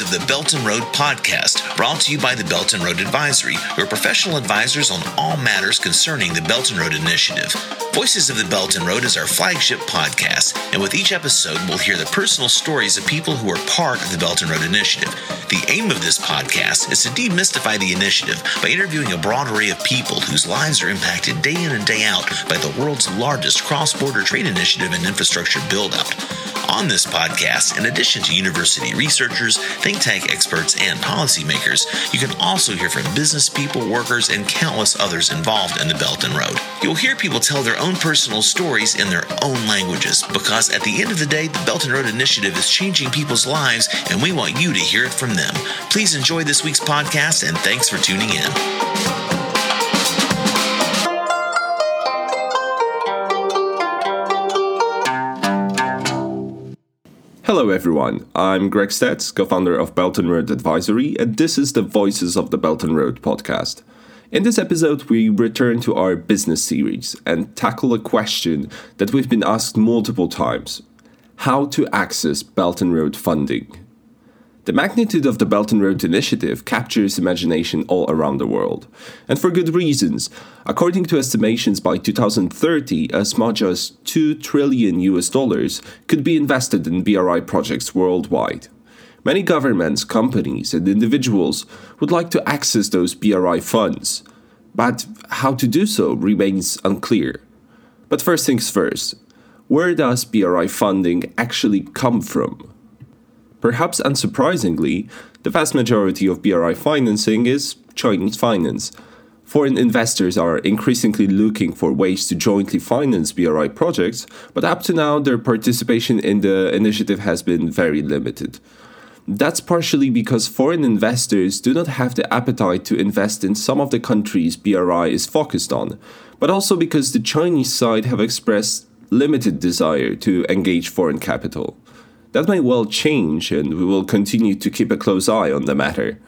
of the Belt and Road podcast, brought to you by the Belt and Road Advisory, your professional advisors on all matters concerning the Belt and Road Initiative. Voices of the Belt and Road is our flagship podcast, and with each episode, we'll hear the personal stories of people who are part of the Belt and Road Initiative. The aim of this podcast is to demystify the initiative by interviewing a broad array of people whose lives are impacted day in and day out by the world's largest cross border trade initiative and infrastructure build out. On this podcast, in addition to university researchers, think tank experts, and policymakers, you can also hear from business people, workers, and countless others involved in the Belt and Road. You'll hear people tell their own personal stories in their own languages because at the end of the day, the Belt and Road Initiative is changing people's lives, and we want you to hear it from them. Please enjoy this week's podcast, and thanks for tuning in. Hello, everyone. I'm Greg Stetz, co founder of Belt and Road Advisory, and this is the Voices of the Belt and Road podcast. In this episode, we return to our business series and tackle a question that we've been asked multiple times how to access Belt and Road funding. The magnitude of the Belt and Road Initiative captures imagination all around the world, and for good reasons. According to estimations by 2030, as much as 2 trillion US dollars could be invested in BRI projects worldwide. Many governments, companies, and individuals would like to access those BRI funds, but how to do so remains unclear. But first things first, where does BRI funding actually come from? Perhaps unsurprisingly, the vast majority of BRI financing is Chinese finance. Foreign investors are increasingly looking for ways to jointly finance BRI projects, but up to now, their participation in the initiative has been very limited. That's partially because foreign investors do not have the appetite to invest in some of the countries BRI is focused on, but also because the Chinese side have expressed limited desire to engage foreign capital. That may well change, and we will continue to keep a close eye on the matter.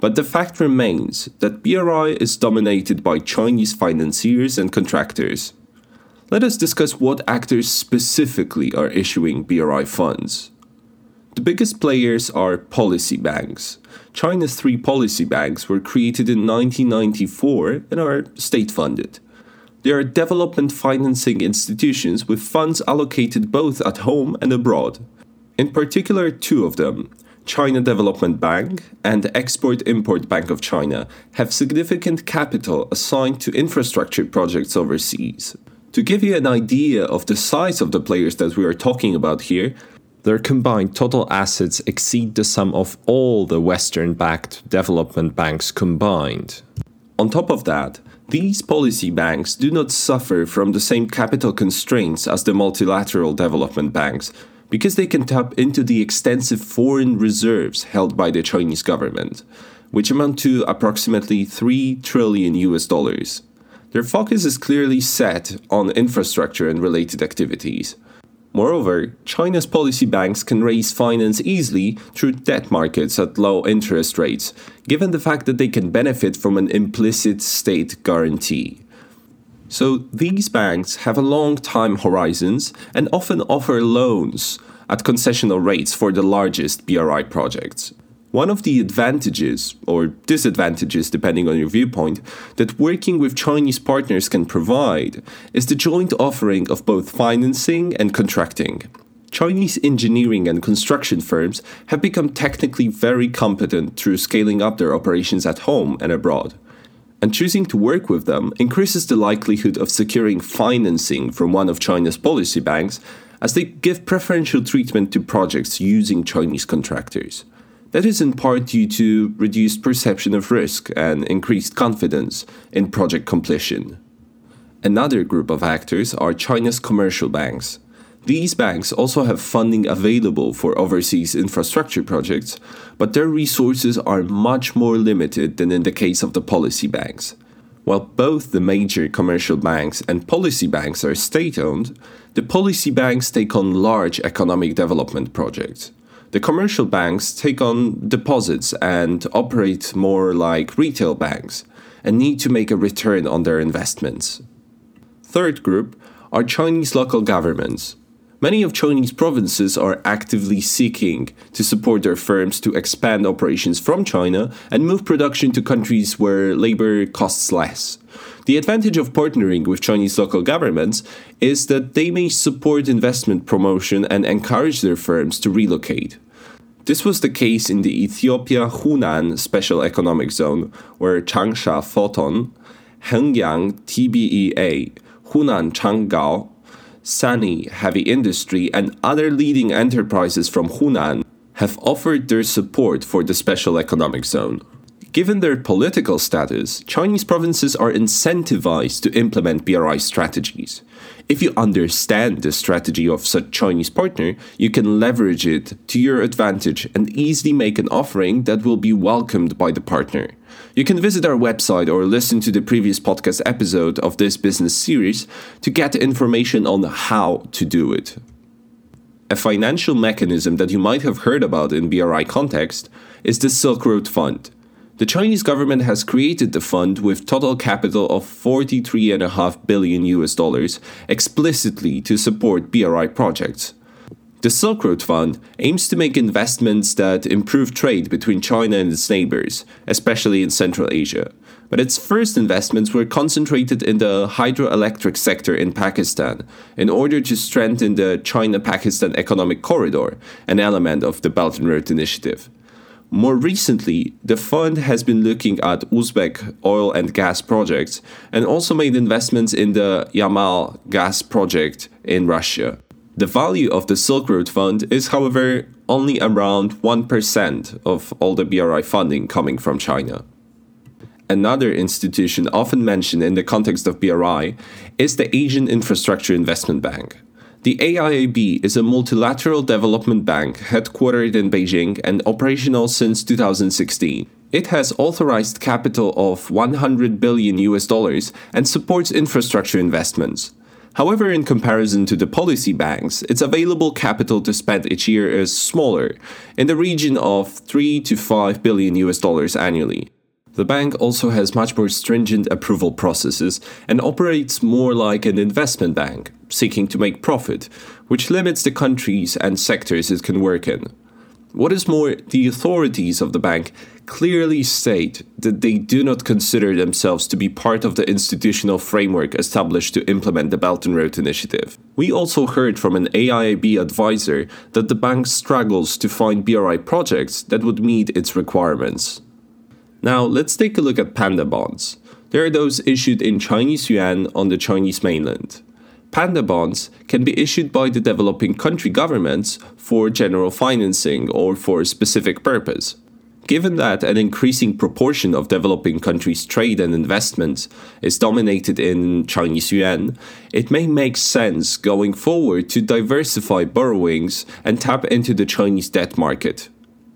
But the fact remains that BRI is dominated by Chinese financiers and contractors. Let us discuss what actors specifically are issuing BRI funds. The biggest players are policy banks. China's three policy banks were created in 1994 and are state funded. They are development financing institutions with funds allocated both at home and abroad. In particular, two of them, China Development Bank and Export Import Bank of China, have significant capital assigned to infrastructure projects overseas. To give you an idea of the size of the players that we are talking about here, their combined total assets exceed the sum of all the Western backed development banks combined. On top of that, these policy banks do not suffer from the same capital constraints as the multilateral development banks, because they can tap into the extensive foreign reserves held by the Chinese government, which amount to approximately 3 trillion US dollars. Their focus is clearly set on infrastructure and related activities. Moreover, China's policy banks can raise finance easily through debt markets at low interest rates, given the fact that they can benefit from an implicit state guarantee. So these banks have a long time horizons and often offer loans at concessional rates for the largest BRI projects. One of the advantages, or disadvantages depending on your viewpoint, that working with Chinese partners can provide is the joint offering of both financing and contracting. Chinese engineering and construction firms have become technically very competent through scaling up their operations at home and abroad and choosing to work with them increases the likelihood of securing financing from one of China's policy banks as they give preferential treatment to projects using Chinese contractors. That is in part due to reduced perception of risk and increased confidence in project completion. Another group of actors are China's commercial banks. These banks also have funding available for overseas infrastructure projects, but their resources are much more limited than in the case of the policy banks. While both the major commercial banks and policy banks are state owned, the policy banks take on large economic development projects. The commercial banks take on deposits and operate more like retail banks and need to make a return on their investments. Third group are Chinese local governments Many of Chinese provinces are actively seeking to support their firms to expand operations from China and move production to countries where labor costs less. The advantage of partnering with Chinese local governments is that they may support investment promotion and encourage their firms to relocate. This was the case in the Ethiopia Hunan Special Economic Zone, where Changsha Photon, Hengyang TBEA, Hunan Changgao, Sany Heavy Industry, and other leading enterprises from Hunan have offered their support for the Special Economic Zone. Given their political status, Chinese provinces are incentivized to implement BRI strategies. If you understand the strategy of such Chinese partner, you can leverage it to your advantage and easily make an offering that will be welcomed by the partner. You can visit our website or listen to the previous podcast episode of this business series to get information on how to do it. A financial mechanism that you might have heard about in BRI context is the Silk Road Fund. The Chinese government has created the fund with total capital of 43.5 billion US dollars explicitly to support BRI projects. The Silk Road Fund aims to make investments that improve trade between China and its neighbors, especially in Central Asia. But its first investments were concentrated in the hydroelectric sector in Pakistan in order to strengthen the China Pakistan Economic Corridor, an element of the Belt and Road Initiative. More recently, the fund has been looking at Uzbek oil and gas projects and also made investments in the Yamal gas project in Russia. The value of the Silk Road Fund is, however, only around 1% of all the BRI funding coming from China. Another institution often mentioned in the context of BRI is the Asian Infrastructure Investment Bank. The AIIB is a multilateral development bank headquartered in Beijing and operational since 2016. It has authorized capital of 100 billion US dollars and supports infrastructure investments. However, in comparison to the policy banks, its available capital to spend each year is smaller, in the region of 3 to 5 billion US dollars annually. The bank also has much more stringent approval processes and operates more like an investment bank, seeking to make profit, which limits the countries and sectors it can work in. What is more, the authorities of the bank clearly state that they do not consider themselves to be part of the institutional framework established to implement the Belt and Road Initiative. We also heard from an AIIB advisor that the bank struggles to find BRI projects that would meet its requirements. Now, let's take a look at panda bonds. There are those issued in Chinese yuan on the Chinese mainland. Panda bonds can be issued by the developing country governments for general financing or for a specific purpose. Given that an increasing proportion of developing countries' trade and investments is dominated in Chinese yuan, it may make sense going forward to diversify borrowings and tap into the Chinese debt market.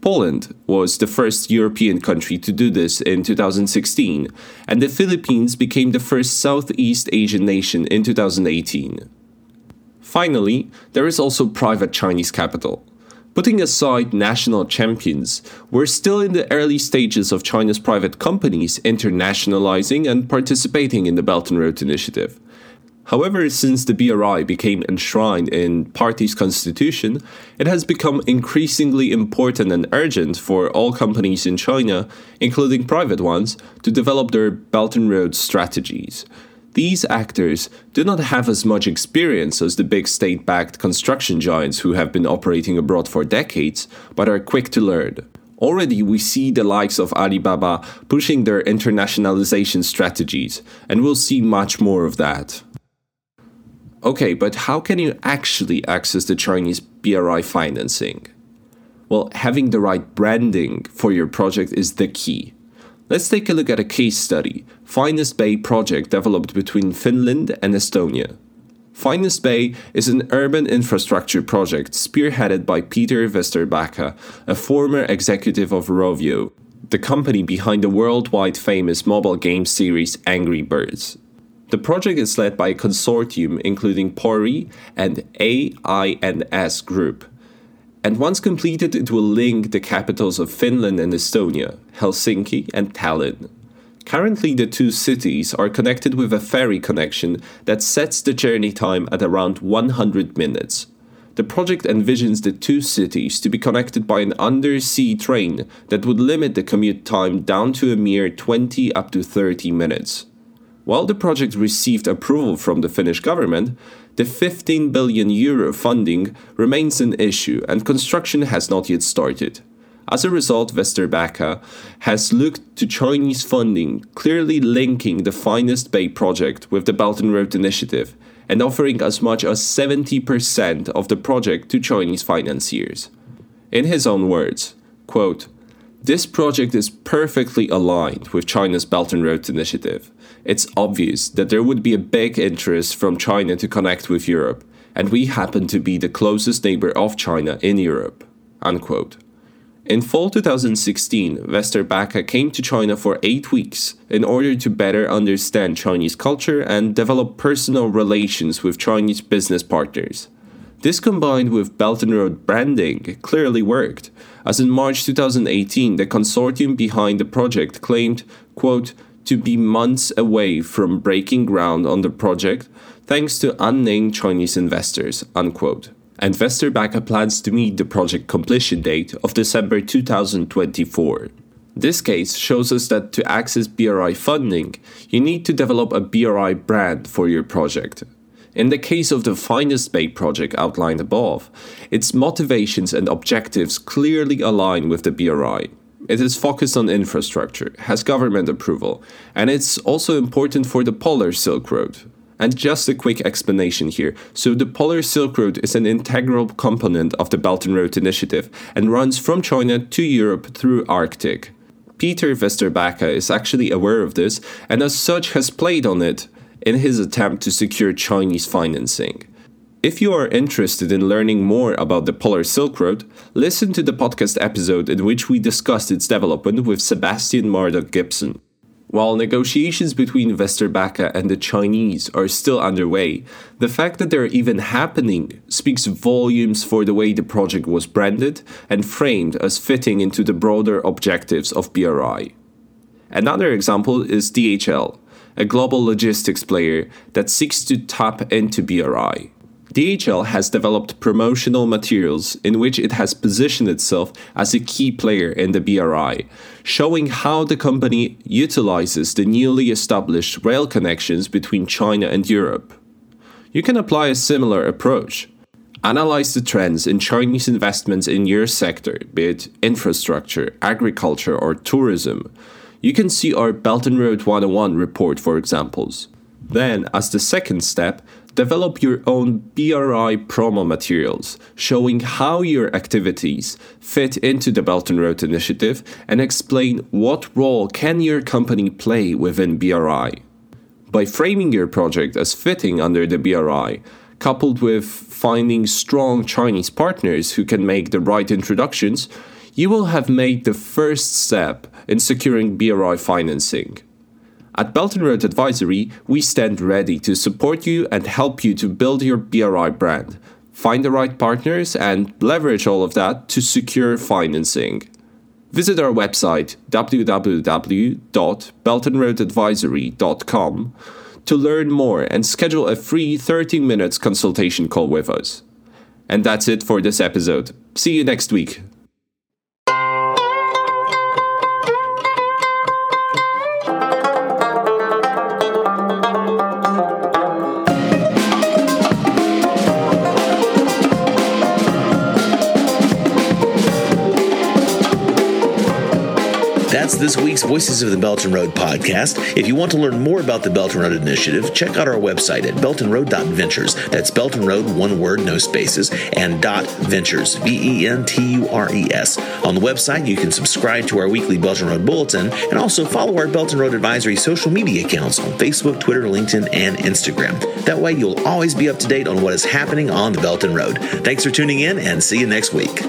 Poland was the first European country to do this in 2016, and the Philippines became the first Southeast Asian nation in 2018. Finally, there is also private Chinese capital. Putting aside national champions, we're still in the early stages of China's private companies internationalizing and participating in the Belt and Road Initiative. However, since the BRI became enshrined in party's constitution, it has become increasingly important and urgent for all companies in China, including private ones, to develop their Belt and Road strategies. These actors do not have as much experience as the big state backed construction giants who have been operating abroad for decades, but are quick to learn. Already, we see the likes of Alibaba pushing their internationalization strategies, and we'll see much more of that. Okay, but how can you actually access the Chinese BRI financing? Well, having the right branding for your project is the key. Let's take a look at a case study Finest Bay project developed between Finland and Estonia. Finest Bay is an urban infrastructure project spearheaded by Peter Vesterbacka, a former executive of Rovio, the company behind the worldwide famous mobile game series Angry Birds. The project is led by a consortium including Pöyry and AINS Group. And once completed, it will link the capitals of Finland and Estonia, Helsinki and Tallinn. Currently, the two cities are connected with a ferry connection that sets the journey time at around 100 minutes. the project envisions the two cities to be connected by an undersea train that would limit the commute time down to a mere 20 up to 30 minutes. While the project received approval from the Finnish government, the 15 billion euro funding remains an issue and construction has not yet started. As a result, Vesterbacka has looked to Chinese funding, clearly linking the Finest Bay project with the Belt and Road Initiative and offering as much as 70% of the project to Chinese financiers. In his own words, quote, this project is perfectly aligned with China's Belt and Road Initiative. It's obvious that there would be a big interest from China to connect with Europe, and we happen to be the closest neighbor of China in Europe. Unquote. In fall 2016, Vesterbacka came to China for eight weeks in order to better understand Chinese culture and develop personal relations with Chinese business partners. This combined with Belt and Road branding clearly worked, as in March 2018, the consortium behind the project claimed, quote, to be months away from breaking ground on the project thanks to unnamed Chinese investors, unquote and plans to meet the project completion date of December 2024. This case shows us that to access BRI funding, you need to develop a BRI brand for your project. In the case of the Finest Bay project outlined above, its motivations and objectives clearly align with the BRI. It is focused on infrastructure, has government approval, and it's also important for the Polar Silk Road, and just a quick explanation here. So, the Polar Silk Road is an integral component of the Belt and Road Initiative and runs from China to Europe through Arctic. Peter Vesterbacka is actually aware of this and, as such, has played on it in his attempt to secure Chinese financing. If you are interested in learning more about the Polar Silk Road, listen to the podcast episode in which we discussed its development with Sebastian Marduk Gibson. While negotiations between Vesterbacka and the Chinese are still underway, the fact that they're even happening speaks volumes for the way the project was branded and framed as fitting into the broader objectives of BRI. Another example is DHL, a global logistics player that seeks to tap into BRI. DHL has developed promotional materials in which it has positioned itself as a key player in the BRI, showing how the company utilizes the newly established rail connections between China and Europe. You can apply a similar approach. Analyze the trends in Chinese investments in your sector, be it infrastructure, agriculture, or tourism. You can see our Belt and Road 101 report for examples. Then, as the second step, develop your own BRI promo materials showing how your activities fit into the Belt and Road Initiative and explain what role can your company play within BRI. By framing your project as fitting under the BRI, coupled with finding strong Chinese partners who can make the right introductions, you will have made the first step in securing BRI financing. At Belt and Road Advisory, we stand ready to support you and help you to build your BRI brand, find the right partners, and leverage all of that to secure financing. Visit our website www.beltandroadadvisory.com to learn more and schedule a free 30 minutes consultation call with us. And that's it for this episode. See you next week. That's this week's Voices of the Belt and Road podcast. If you want to learn more about the Belt and Road Initiative, check out our website at beltandroad.ventures. That's Belt and Road, one word, no spaces, and dot ventures, V E N T U R E S. On the website, you can subscribe to our weekly Belt and Road Bulletin and also follow our Belt and Road Advisory social media accounts on Facebook, Twitter, LinkedIn, and Instagram. That way, you'll always be up to date on what is happening on the Belt and Road. Thanks for tuning in and see you next week.